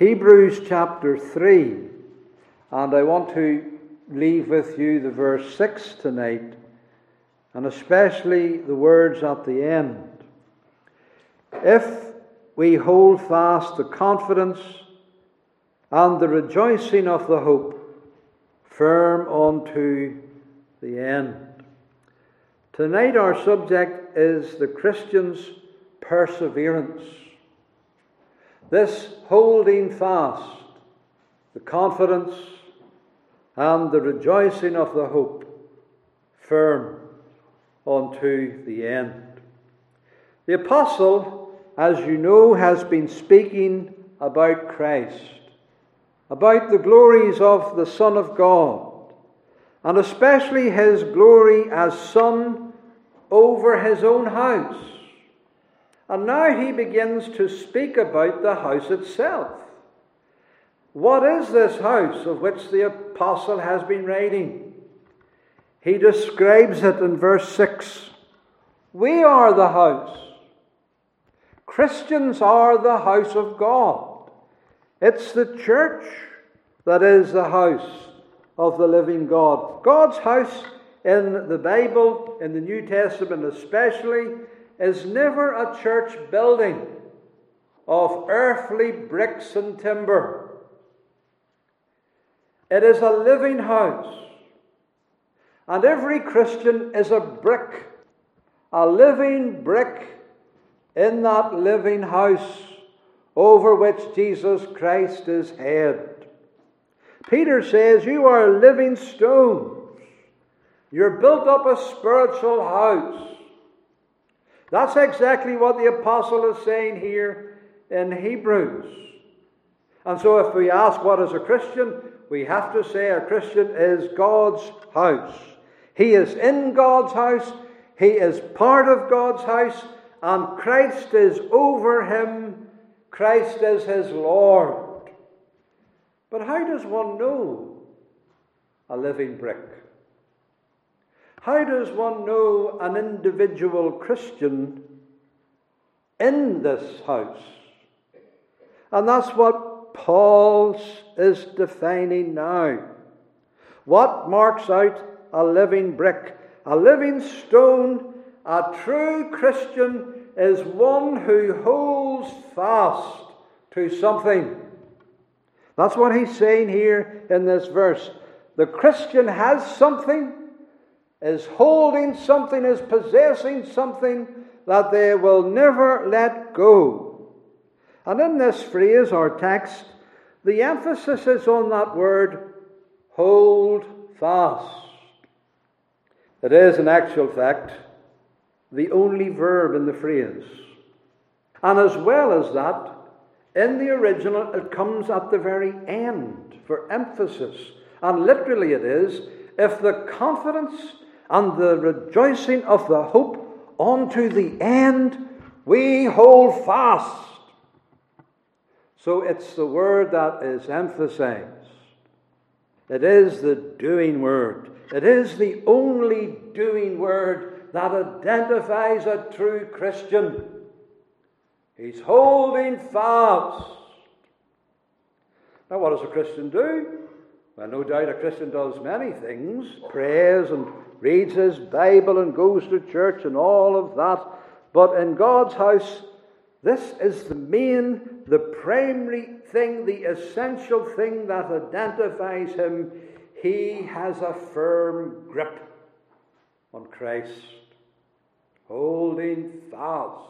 Hebrews chapter 3, and I want to leave with you the verse 6 tonight, and especially the words at the end. If we hold fast the confidence and the rejoicing of the hope firm unto the end. Tonight, our subject is the Christian's perseverance. This holding fast, the confidence, and the rejoicing of the hope firm unto the end. The apostle, as you know, has been speaking about Christ, about the glories of the Son of God, and especially his glory as Son over his own house. And now he begins to speak about the house itself. What is this house of which the apostle has been writing? He describes it in verse 6. We are the house. Christians are the house of God. It's the church that is the house of the living God. God's house in the Bible, in the New Testament especially, is never a church building of earthly bricks and timber. It is a living house. And every Christian is a brick, a living brick in that living house over which Jesus Christ is head. Peter says, You are living stones. You're built up a spiritual house. That's exactly what the apostle is saying here in Hebrews. And so, if we ask what is a Christian, we have to say a Christian is God's house. He is in God's house, he is part of God's house, and Christ is over him. Christ is his Lord. But how does one know a living brick? How does one know an individual Christian in this house? And that's what Paul is defining now. What marks out a living brick? A living stone, a true Christian is one who holds fast to something. That's what he's saying here in this verse. The Christian has something is holding something, is possessing something that they will never let go. And in this phrase or text, the emphasis is on that word, hold fast. It is, in actual fact, the only verb in the phrase. And as well as that, in the original, it comes at the very end for emphasis. And literally, it is if the confidence and the rejoicing of the hope unto the end we hold fast. So it's the word that is emphasized. It is the doing word. It is the only doing word that identifies a true Christian. He's holding fast. Now, what does a Christian do? Well, no doubt a Christian does many things, prays and reads his Bible and goes to church and all of that. But in God's house, this is the main, the primary thing, the essential thing that identifies him. He has a firm grip on Christ, holding fast.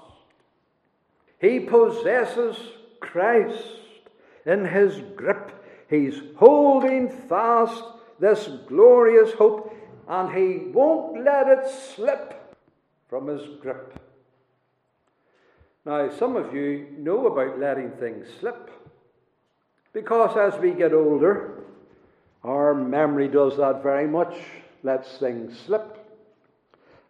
He possesses Christ in his grip. He's holding fast this glorious hope and he won't let it slip from his grip. Now, some of you know about letting things slip because as we get older, our memory does that very much, lets things slip.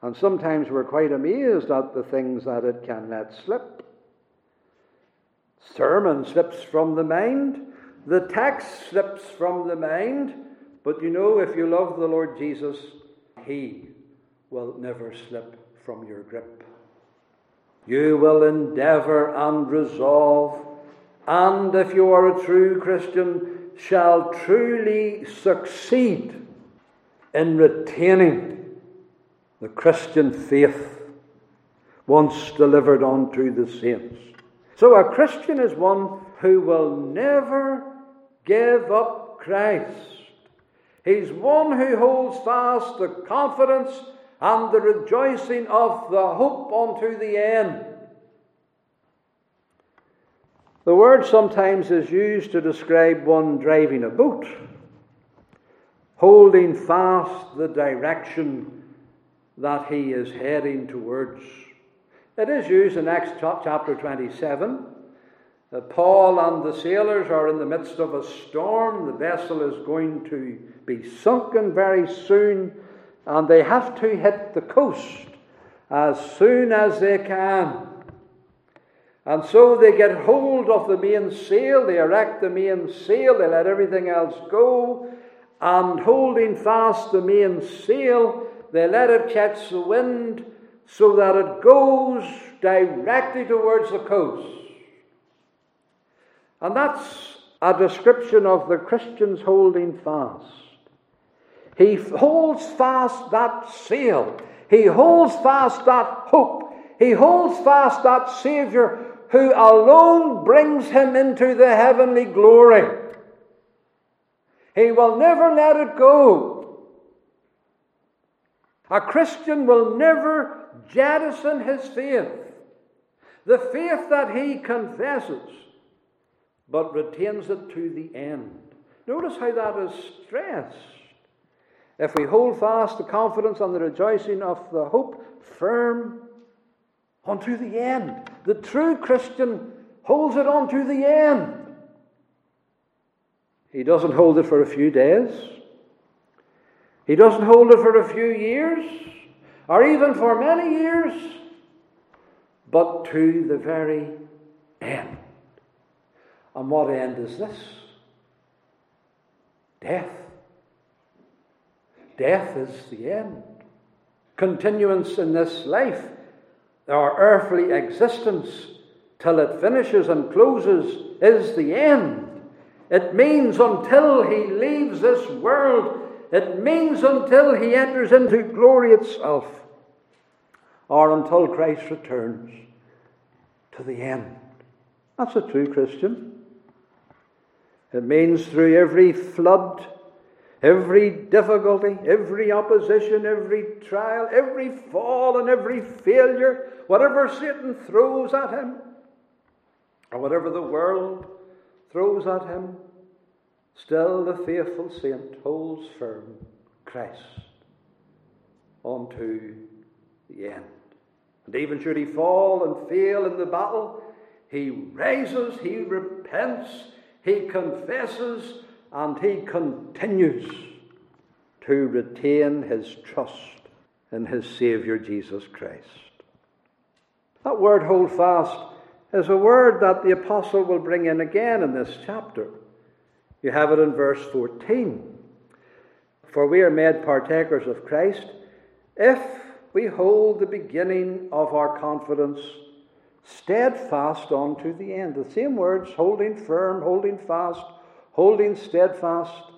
And sometimes we're quite amazed at the things that it can let slip. Sermon slips from the mind, the text slips from the mind, but you know, if you love the Lord Jesus, He will never slip from your grip. You will endeavour and resolve and if you are a true Christian, shall truly succeed in retaining the Christian faith once delivered unto the saints. So a Christian is one who will never give up Christ. He's one who holds fast the confidence and the rejoicing of the hope unto the end. The word sometimes is used to describe one driving a boat, holding fast the direction that he is heading towards. It is used in Acts chapter 27. Paul and the sailors are in the midst of a storm. The vessel is going to be sunken very soon, and they have to hit the coast as soon as they can. And so they get hold of the main sail, they erect the main sail, they let everything else go, and holding fast the main sail, they let it catch the wind so that it goes directly towards the coast. And that's a description of the Christians holding fast. He holds fast that seal. He holds fast that hope. He holds fast that Saviour who alone brings him into the heavenly glory. He will never let it go. A Christian will never jettison his faith, the faith that he confesses, but retains it to the end. Notice how that is stressed. If we hold fast the confidence and the rejoicing of the hope firm unto the end. The true Christian holds it on to the end. He doesn't hold it for a few days. He doesn't hold it for a few years, or even for many years, but to the very end. And what end is this? Death. Death is the end. Continuance in this life our earthly existence till it finishes and closes is the end. It means until he leaves this world, it means until he enters into glory itself, or until Christ returns to the end. That's a true Christian. It means through every flood Every difficulty, every opposition, every trial, every fall, and every failure, whatever Satan throws at him, or whatever the world throws at him, still the faithful saint holds firm Christ unto the end. And even should he fall and fail in the battle, he rises, he repents, he confesses, and he continues to retain his trust in his Saviour Jesus Christ. That word hold fast is a word that the apostle will bring in again in this chapter. You have it in verse 14. For we are made partakers of Christ if we hold the beginning of our confidence steadfast unto the end. The same words, holding firm, holding fast, holding steadfast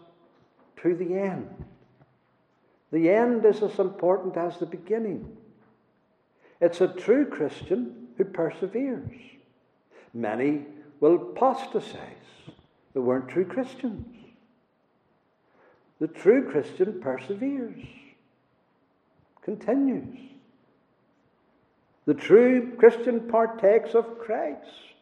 to the end. The end is as important as the beginning. It's a true Christian who perseveres. Many will apostatize. They weren't true Christians. The true Christian perseveres, continues. The true Christian partakes of Christ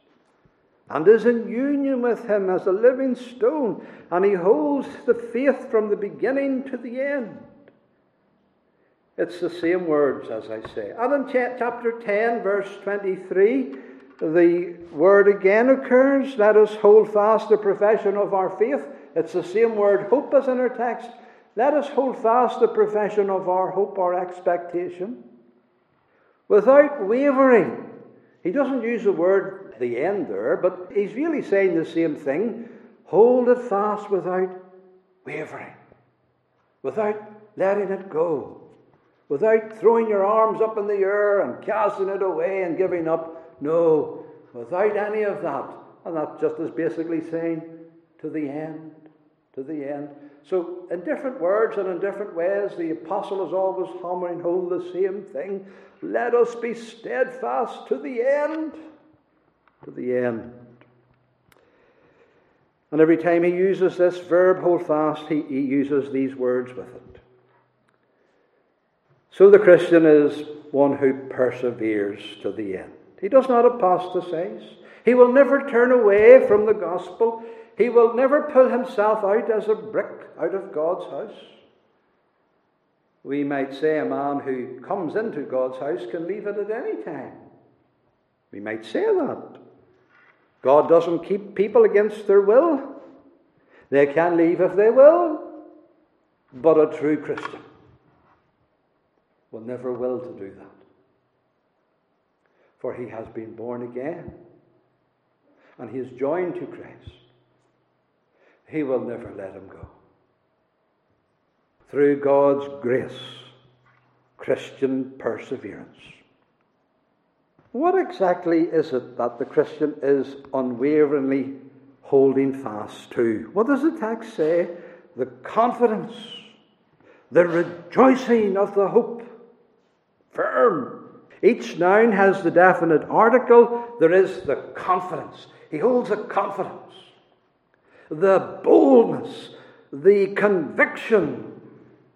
and is in union with him as a living stone, and he holds the faith from the beginning to the end. It's the same words, as I say. And in chapter 10, verse 23, the word again occurs let us hold fast the profession of our faith. It's the same word hope as in our text. Let us hold fast the profession of our hope our expectation without wavering. He doesn't use the word the end there, but he's really saying the same thing. Hold it fast without wavering, without letting it go, without throwing your arms up in the air and casting it away and giving up. No, without any of that. And that just is basically saying to the end, to the end. So, in different words and in different ways, the apostle is always hammering home the same thing. Let us be steadfast to the end. To the end. And every time he uses this verb, hold fast, he, he uses these words with it. So the Christian is one who perseveres to the end. He does not apostatize. He will never turn away from the gospel. He will never pull himself out as a brick out of God's house. We might say a man who comes into God's house can leave it at any time. We might say that. God doesn't keep people against their will. They can leave if they will, but a true Christian will never will to do that. For he has been born again and he is joined to Christ. He will never let him go. Through God's grace, Christian perseverance. What exactly is it that the Christian is unwaveringly holding fast to? What does the text say? The confidence, the rejoicing of the hope. Firm. Each noun has the definite article. There is the confidence. He holds a confidence. The boldness, the conviction,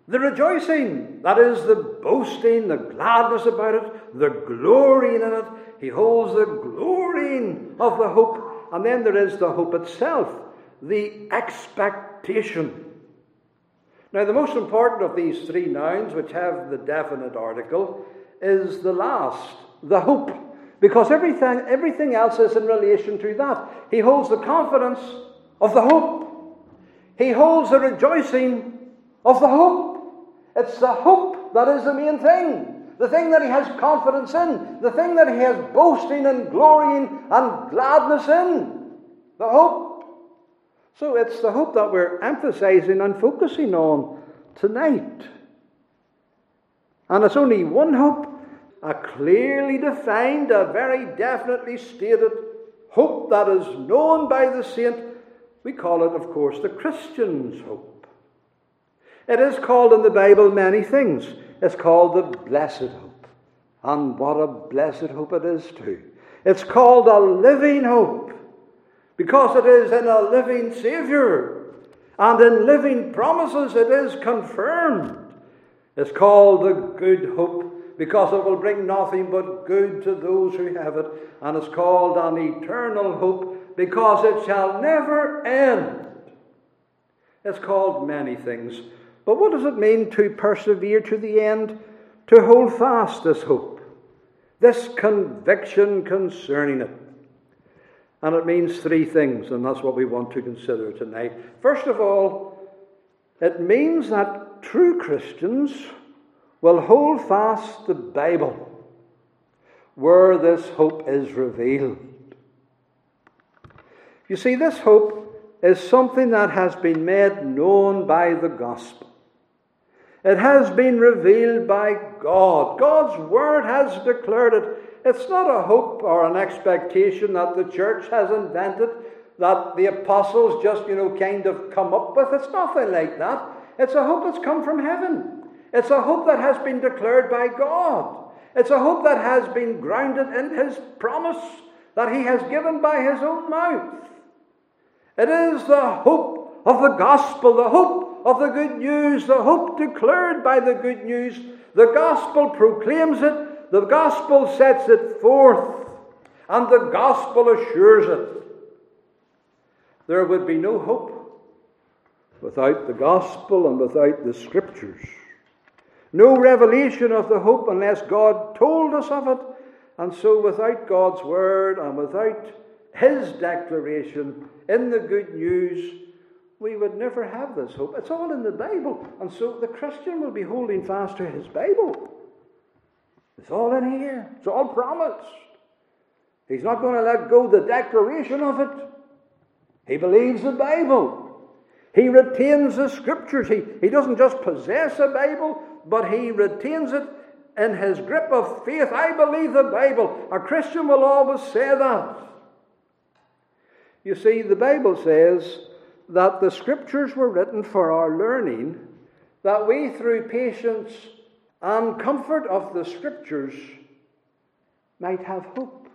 the rejoicing, that is the boasting, the gladness about it, the glorying in it. He holds the glorying of the hope. And then there is the hope itself, the expectation. Now, the most important of these three nouns, which have the definite article, is the last, the hope. Because everything, everything else is in relation to that. He holds the confidence of the hope. He holds the rejoicing of the hope. It's the hope that is the main thing. The thing that he has confidence in. The thing that he has boasting and glorying and gladness in. The hope. So it's the hope that we're emphasizing and focusing on tonight. And it's only one hope, a clearly defined, a very definitely stated hope that is known by the saint. We call it, of course, the Christian's hope. It is called in the Bible many things. It's called the blessed hope. And what a blessed hope it is, too. It's called a living hope because it is in a living Saviour. And in living promises it is confirmed. It's called the good hope because it will bring nothing but good to those who have it. And it's called an eternal hope because it shall never end. It's called many things. But what does it mean to persevere to the end? To hold fast this hope, this conviction concerning it. And it means three things, and that's what we want to consider tonight. First of all, it means that true Christians will hold fast the Bible where this hope is revealed. You see, this hope is something that has been made known by the gospel. It has been revealed by God. God's word has declared it. It's not a hope or an expectation that the church has invented, that the apostles just, you know, kind of come up with. It's nothing like that. It's a hope that's come from heaven. It's a hope that has been declared by God. It's a hope that has been grounded in His promise that He has given by His own mouth. It is the hope of the gospel, the hope of the good news, the hope declared by the good news. The gospel proclaims it, the gospel sets it forth, and the gospel assures it. There would be no hope without the gospel and without the scriptures. No revelation of the hope unless God told us of it. And so, without God's word and without His declaration in the good news, we would never have this hope. It's all in the Bible. And so the Christian will be holding fast to his Bible. It's all in here, it's all promised. He's not going to let go the declaration of it. He believes the Bible. He retains the scriptures. He, he doesn't just possess a Bible, but he retains it in his grip of faith. I believe the Bible. A Christian will always say that. You see, the Bible says that the Scriptures were written for our learning, that we, through patience and comfort of the Scriptures, might have hope.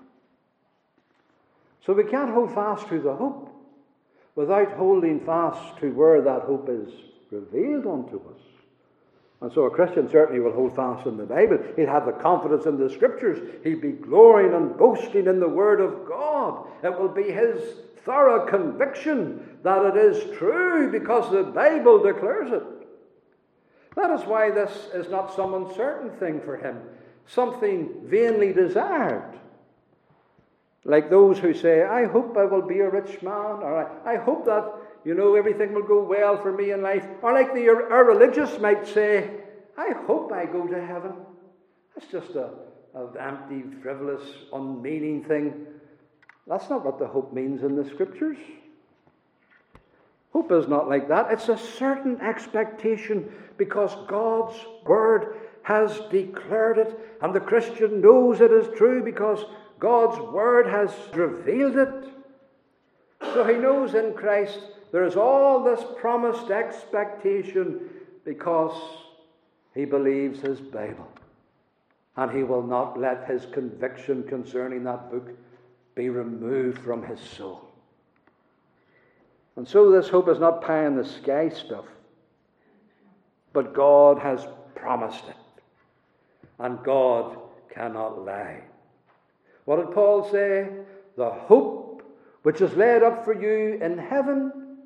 So we can't hold fast to the hope without holding fast to where that hope is revealed unto us. And so a Christian certainly will hold fast in the Bible. He'll have the confidence in the Scriptures. He'll be glorying and boasting in the Word of God. It will be his thorough conviction that it is true because the Bible declares it. That is why this is not some uncertain thing for him, something vainly desired. Like those who say, I hope I will be a rich man, or I, hope that, you know, everything will go well for me in life. Or like the irreligious might say, I hope I go to heaven. That's just a, an empty, frivolous, unmeaning thing. That's not what the hope means in the scriptures. Hope is not like that. It's a certain expectation because God's word has declared it, and the Christian knows it is true because God's word has revealed it. So he knows in Christ there is all this promised expectation because he believes his Bible. And he will not let his conviction concerning that book be removed from his soul. And so this hope is not pie in the sky stuff, but God has promised it. And God cannot lie. What did Paul say? The hope which is laid up for you in heaven,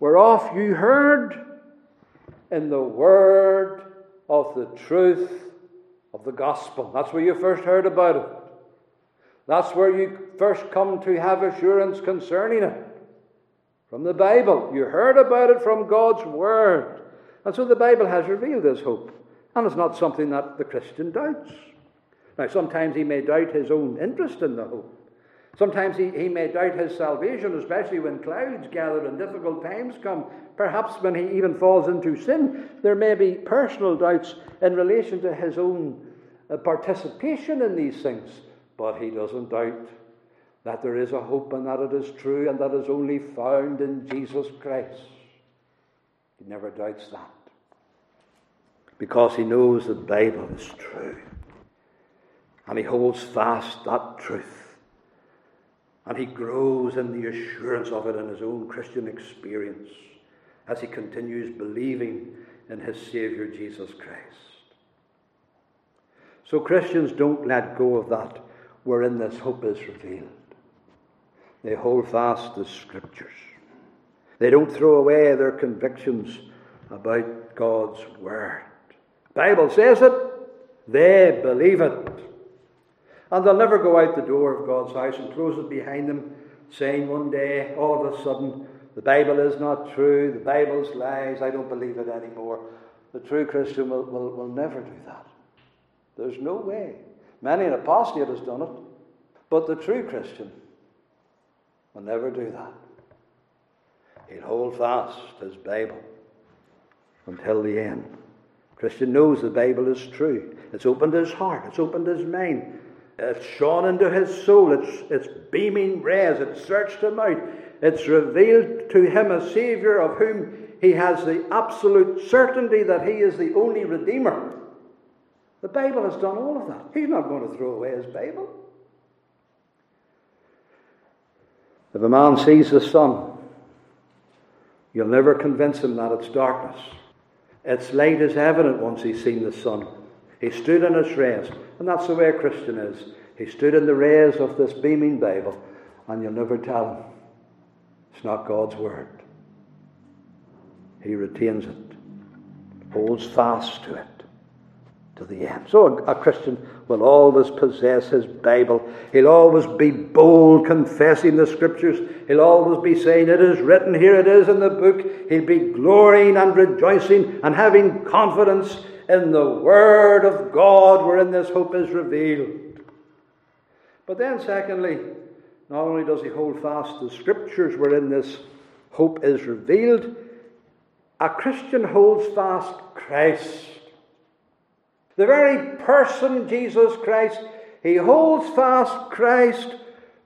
whereof you heard in the word of the truth of the gospel. That's where you first heard about it. That's where you first come to have assurance concerning it. From the Bible. You heard about it from God's Word. And so the Bible has revealed this hope. And it's not something that the Christian doubts. Now, sometimes he may doubt his own interest in the hope. Sometimes he, he may doubt his salvation, especially when clouds gather and difficult times come. Perhaps when he even falls into sin, there may be personal doubts in relation to his own uh, participation in these things. But he doesn't doubt that there is a hope and that it is true and that is only found in Jesus Christ. He never doubts that because he knows the Bible is true and he holds fast that truth and he grows in the assurance of it in his own Christian experience as he continues believing in his Savior Jesus Christ. So, Christians don't let go of that wherein this hope is revealed. They hold fast the Scriptures. They don't throw away their convictions about God's Word. Bible says it, they believe it. And they'll never go out the door of God's house and close it behind them, saying one day, all of a sudden, the Bible is not true, the Bible's lies, I don't believe it anymore. The true Christian will, will, will never do that. There's no way. Many an apostate has done it, but the true Christian will never do that. He'll hold fast his Bible until the end. Christian knows the Bible is true. It's opened his heart, it's opened his mind, it's shone into his soul, it's, it's beaming rays, it's searched him out, it's revealed to him a Saviour of whom he has the absolute certainty that he is the only Redeemer. The Bible has done all of that. He's not going to throw away his Bible. If a man sees the sun, you'll never convince him that it's darkness. Its light is evident once he's seen the sun. He stood in its rays, and that's the way a Christian is. He stood in the rays of this beaming Bible, and you'll never tell him it's not God's word. He retains it, holds fast to it to the end. So a, a, Christian will always possess his Bible. He'll always be bold confessing the Scriptures. He'll always be saying, It is written, here it is in the book. He'll be glorying and rejoicing and having confidence in the Word of God wherein this hope is revealed. But then, secondly, not only does he hold fast the Scriptures wherein this hope is revealed, a Christian holds fast Christ. The very person, Jesus Christ, he holds fast Christ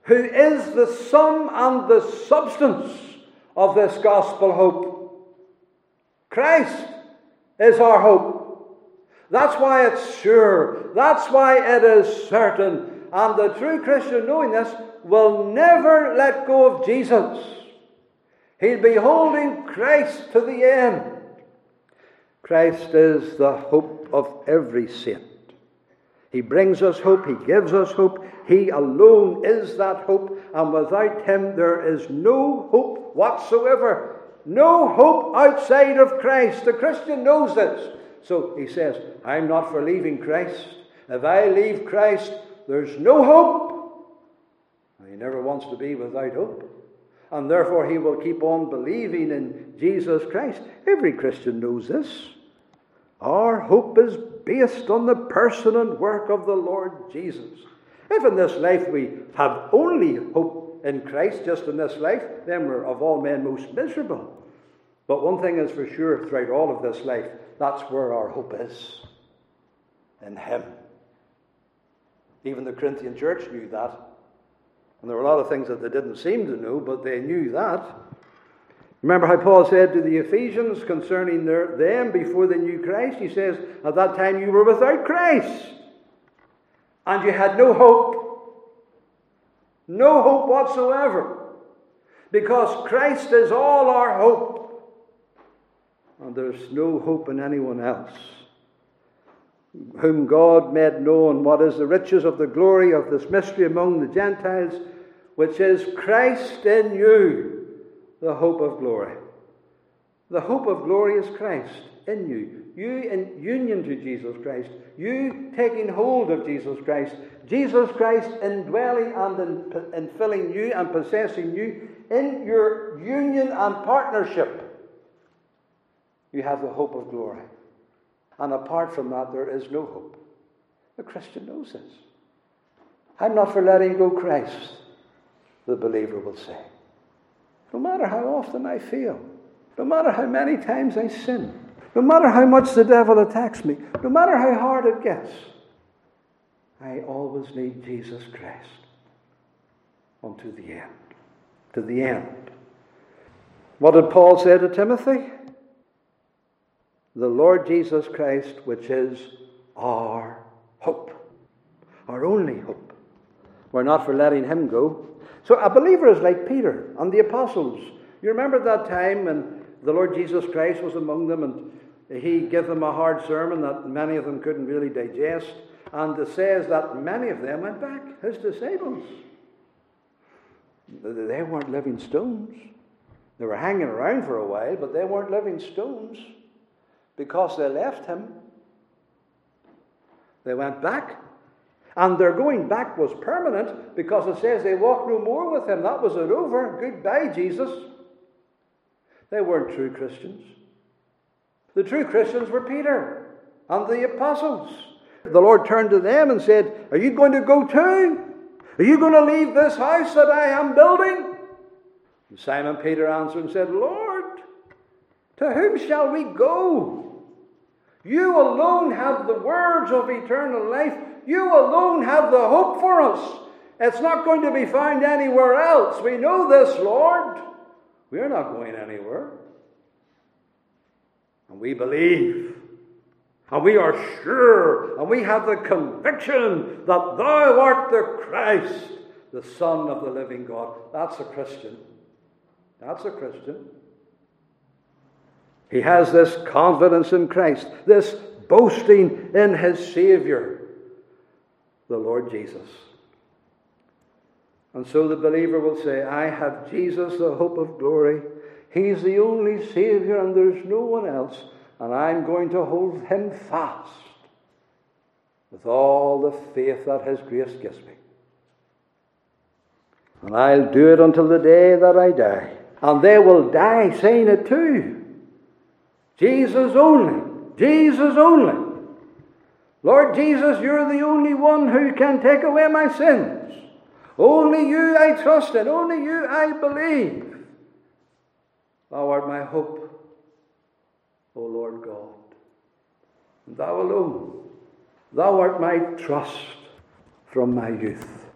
who is the sum and the substance of this gospel hope. Christ is our hope. That's why it's sure. That's why it is certain. And the true Christian, knowing this, will never let go of Jesus. He'll be holding Christ to the end. Christ is the hope of every saint. He brings us hope, He gives us hope. He alone is that hope, and without Him there is no hope whatsoever. No hope outside of Christ. The Christian knows this. So he says, I'm not for leaving Christ. If I leave Christ, there's no hope. He never wants to be without hope. And therefore, he will keep on believing in Jesus Christ. Every Christian knows this. Our hope is based on the person and work of the Lord Jesus. If in this life we have only hope in Christ, just in this life, then we're of all men most miserable. But one thing is for sure throughout all of this life that's where our hope is in Him. Even the Corinthian church knew that. And there were a lot of things that they didn't seem to know, but they knew that. Remember how Paul said to the Ephesians concerning their, them before they knew Christ? He says, At that time you were without Christ, and you had no hope. No hope whatsoever. Because Christ is all our hope. And there's no hope in anyone else. Whom God made known what is the riches of the glory of this mystery among the Gentiles, which is Christ in you the hope of glory. The hope of glory is Christ in you. You in union to Jesus Christ. You taking hold of Jesus Christ. Jesus Christ indwelling and in, in filling you and possessing you in your union and partnership. You have the hope of glory. And apart from that, there is no hope. The Christian knows this. I'm not for letting go Christ, the believer will say. No matter how often I fail, no matter how many times I sin, no matter how much the devil attacks me, no matter how hard it gets, I always need Jesus Christ unto the end. To the end. What did Paul say to Timothy? The Lord Jesus Christ, which is our hope, our only hope. We're not for letting him go. So a believer is like Peter and the apostles. You remember that time when the Lord Jesus Christ was among them and he gave them a hard sermon that many of them couldn't really digest. And it says that many of them went back, his disciples. They weren't living stones. They were hanging around for a while, but they weren't living stones because they left him. They went back and their going back was permanent because it says they walked no more with him. That was it over. Goodbye, Jesus. They weren't true Christians. The true Christians were Peter and the apostles. The Lord turned to them and said, Are you going to go too? Are you going to leave this house that I am building? And Simon Peter answered and said, Lord, to whom shall we go? You alone have the words of eternal life. You alone have the hope for us. It's not going to be found anywhere else. We know this, Lord. We're not going anywhere. And we believe. And we are sure. And we have the conviction that thou art the Christ, the Son of the living God. That's a Christian. That's a Christian. He has this confidence in Christ, this boasting in his Savior the Lord Jesus. And so the believer will say, I have Jesus, the hope of glory. He's the only Savior, and there's no one else. And I'm going to hold him fast with all the faith that his grace gives me. And I'll do it until the day that I die. And they will die saying it too. Jesus only. Jesus only. Lord Jesus, you're the only one who can take away my sins. Only you I trust in. Only you I believe. Thou art my hope, O Lord God. Thou alone. Thou art my trust from my youth,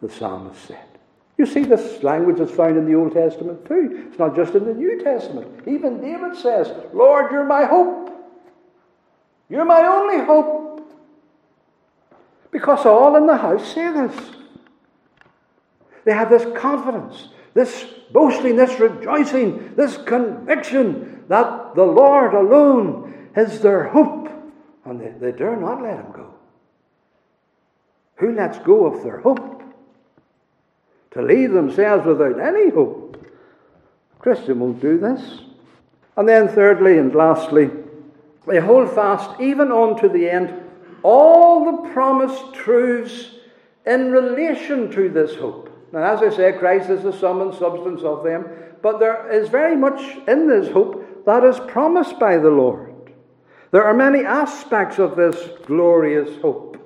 the psalmist said. You see, this language is found in the Old Testament too. It's not just in the New Testament. Even David says, Lord, you're my hope. You're my only hope. Because all in the house say this. They have this confidence, this boasting, this rejoicing, this conviction that the Lord alone is their hope. And they, they dare not let him go. Who lets go of their hope? To leave themselves without any hope. Christian won't do this. And then, thirdly and lastly, they hold fast, even on to the end, all the promised truths in relation to this hope. Now, as I say, Christ is the sum and substance of them, but there is very much in this hope that is promised by the Lord. There are many aspects of this glorious hope,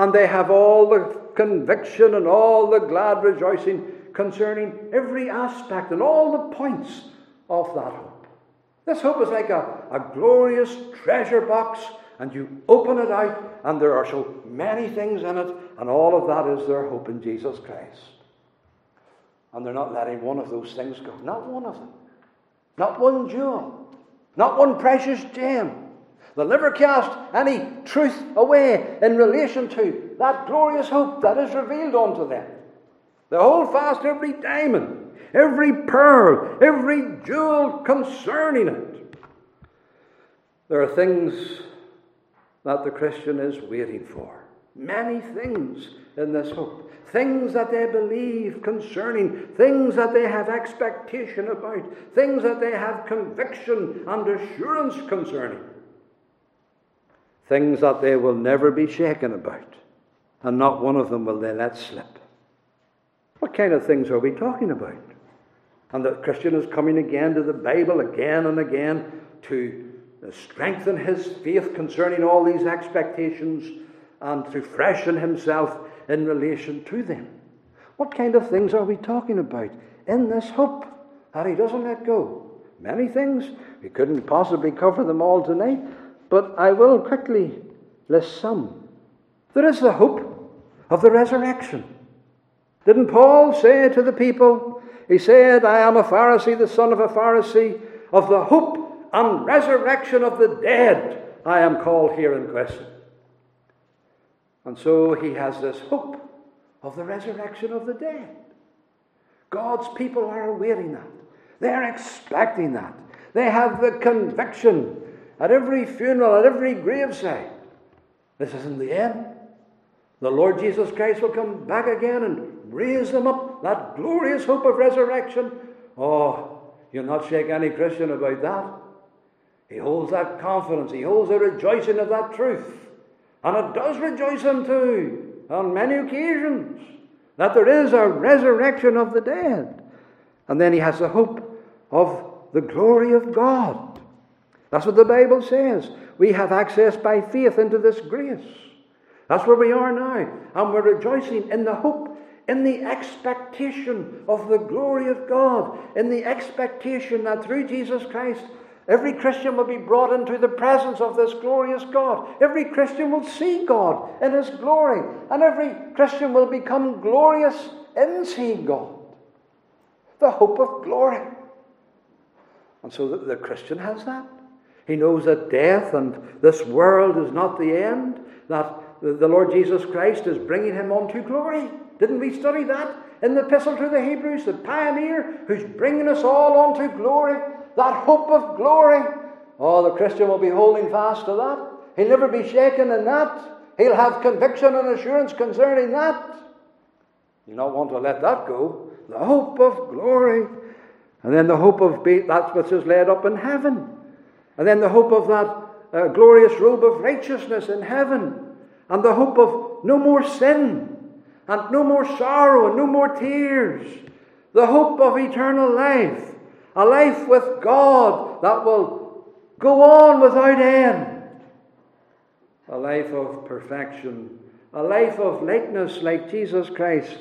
and they have all the conviction and all the glad rejoicing concerning every aspect and all the points of that hope. This hope is like a, a glorious treasure box, and you open it out, and there are so many things in it, and all of that is their hope in Jesus Christ. And they're not letting one of those things go. Not one of them. Not one jewel. Not one precious gem. They'll never cast any truth away in relation to that glorious hope that is revealed unto them. They hold fast every diamond, every pearl, every jewel concerning it. There are things that the Christian is waiting for. Many things in this hope. Things that they believe concerning, things that they have expectation about, things that they have conviction and assurance concerning things that they will never be shaken about, and not one of them will they let slip. What kind of things are we talking about? And the Christian is coming again to the Bible again and again to strengthen his faith concerning all these expectations and to freshen himself in relation to them. What kind of things are we talking about in this hope that he doesn't let go? Many things. We couldn't possibly cover them all tonight, but I will quickly list some. There is the hope of the resurrection. Didn't Paul say to the people, he said, I am a Pharisee, the son of a Pharisee, of the hope and resurrection of the dead, I am called here in question. And so he has this hope of the resurrection of the dead. God's people are awaiting that. They're expecting that. They have the conviction at every funeral, at every graveside. This isn't the end. The Lord Jesus Christ will come back again and raise them up. That glorious hope of resurrection. Oh, you'll not shake any Christian about that. He holds that confidence. He holds the rejoicing of that truth. And it does rejoice him too, on many occasions, that there is a resurrection of the dead. And then he has the hope of the glory of God. That's what the Bible says. We have access by faith into this grace. That's where we are now. And we're rejoicing in the hope, in the expectation of the glory of God, in the expectation that through Jesus Christ, every Christian will be brought into the presence of this glorious God. Every Christian will see God in His glory. And every Christian will become glorious in seeing God. The hope of glory. And so the, Christian has that. He knows that death and this world is not the end, that the Lord Jesus Christ is bringing him on to glory. Didn't we study that in the Epistle to the Hebrews? The pioneer who's bringing us all on to glory, that hope of glory. Oh, the Christian will be holding fast to that. He'll never be shaken in that. He'll have conviction and assurance concerning that. You not want to let that go. The hope of glory. And then the hope of be- that which is laid up in heaven. And then the hope of that uh, glorious robe of righteousness in heaven. And the hope of no more sin. And no more sorrow and no more tears. The hope of eternal life. A life with God that will go on without end. A life of perfection. A life of likeness like Jesus Christ.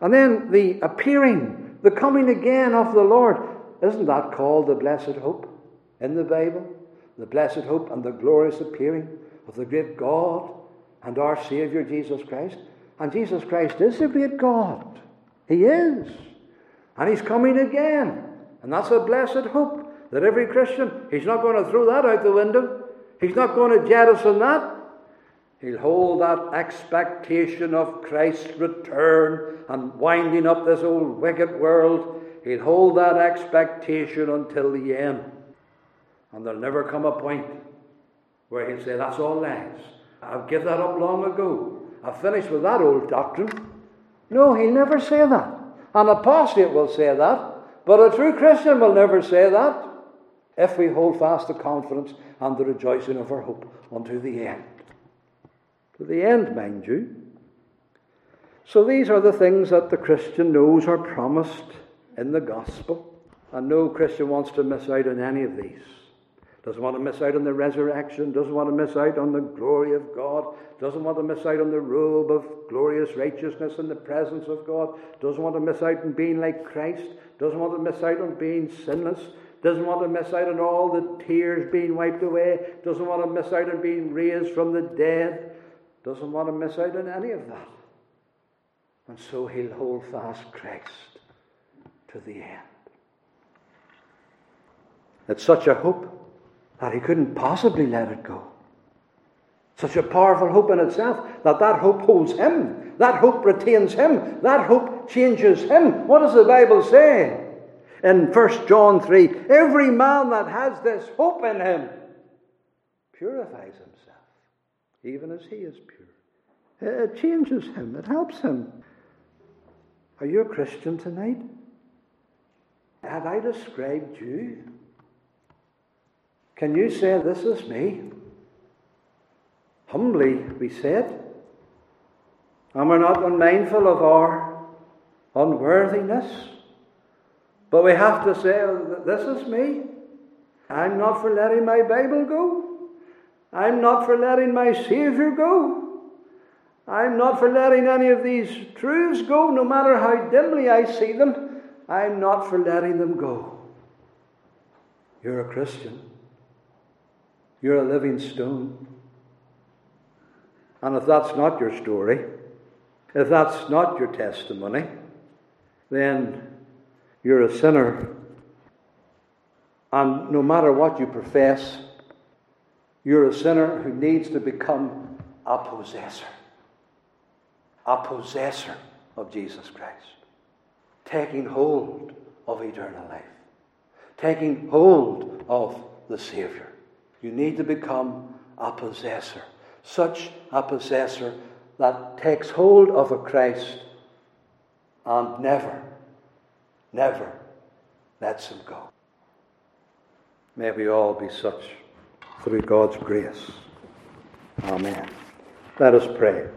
And then the appearing, the coming again of the Lord. Isn't that called the blessed hope in the Bible? The blessed hope and the glorious appearing of the great God and our Saviour Jesus Christ. And Jesus Christ is the great God. He is. And He's coming again. And that's a blessed hope that every Christian, he's not going to throw that out the window. He's not going to jettison that. He'll hold that expectation of Christ's return and winding up this old wicked world. He'll hold that expectation until the end. And there'll never come a point where he'll say, That's all lies. I've given that up long ago. I've finished with that old doctrine. No, he'll never say that. An apostate will say that, but a true Christian will never say that if we hold fast the confidence and the rejoicing of our hope unto the end. To the end, mind you. So these are the things that the Christian knows are promised in the gospel. And no Christian wants to miss out on any of these. Doesn't want to miss out on the resurrection, doesn't want to miss out on the glory of God, doesn't want to miss out on the robe of glorious righteousness in the presence of God, doesn't want to miss out on being like Christ, doesn't want to miss out on being sinless, doesn't want to miss out on all the tears being wiped away, doesn't want to miss out on being raised from the dead, doesn't want to miss out on any of that. And so he'll hold fast Christ to the end. It's such a hope that he couldn't possibly let it go. Such a powerful hope in itself that that hope holds him. That hope retains him. That hope changes him. What does the Bible say? In 1 John 3 every man that has this hope in him purifies himself, even as he is pure. It changes him, it helps him. Are you a Christian tonight? Have I described you? Can you say, This is me? Humbly, we said. And we're not unmindful of our unworthiness. But we have to say, oh, This is me. I'm not for letting my Bible go. I'm not for letting my Saviour go. I'm not for letting any of these truths go, no matter how dimly I see them. I'm not for letting them go. You're a Christian. You're a living stone. And if that's not your story, if that's not your testimony, then you're a sinner. And no matter what you profess, you're a sinner who needs to become a possessor. A possessor of Jesus Christ. Taking hold of eternal life. Taking hold of the Saviour. You need to become a possessor, such a possessor that takes hold of a Christ and never, never lets him go. May we all be such through God's grace. Amen. Let us pray.